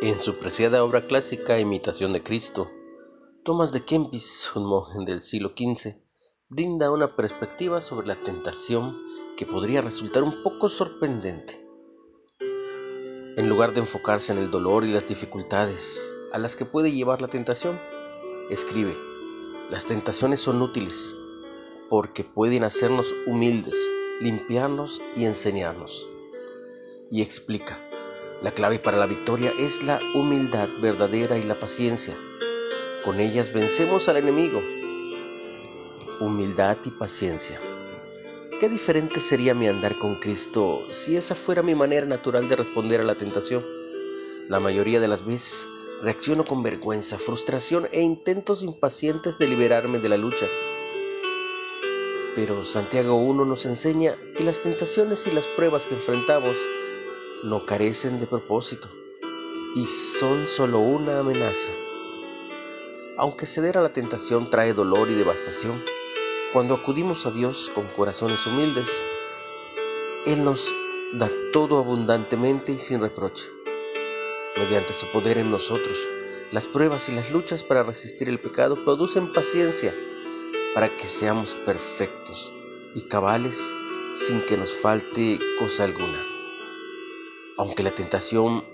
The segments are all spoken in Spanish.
En su preciada obra clásica Imitación de Cristo, Thomas de Kempis, un monje del siglo XV, brinda una perspectiva sobre la tentación que podría resultar un poco sorprendente. En lugar de enfocarse en el dolor y las dificultades a las que puede llevar la tentación, escribe, las tentaciones son útiles porque pueden hacernos humildes, limpiarnos y enseñarnos. Y explica, la clave para la victoria es la humildad verdadera y la paciencia. Con ellas vencemos al enemigo. Humildad y paciencia. Qué diferente sería mi andar con Cristo si esa fuera mi manera natural de responder a la tentación. La mayoría de las veces reacciono con vergüenza, frustración e intentos impacientes de liberarme de la lucha. Pero Santiago 1 nos enseña que las tentaciones y las pruebas que enfrentamos no carecen de propósito y son solo una amenaza. Aunque ceder a la tentación trae dolor y devastación, cuando acudimos a Dios con corazones humildes, Él nos da todo abundantemente y sin reproche. Mediante su poder en nosotros, las pruebas y las luchas para resistir el pecado producen paciencia para que seamos perfectos y cabales sin que nos falte cosa alguna. Aunque la tentación,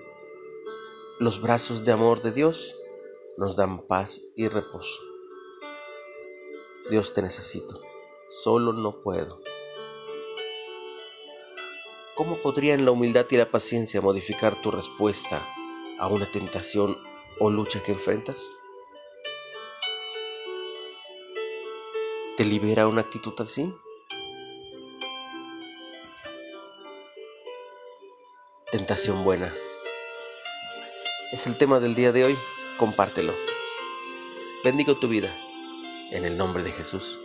los brazos de amor de Dios nos dan paz y reposo. Dios te necesito, solo no puedo. ¿Cómo podrían la humildad y la paciencia modificar tu respuesta a una tentación o lucha que enfrentas? ¿Te libera una actitud así? Tentación buena. Es el tema del día de hoy, compártelo. Bendigo tu vida, en el nombre de Jesús.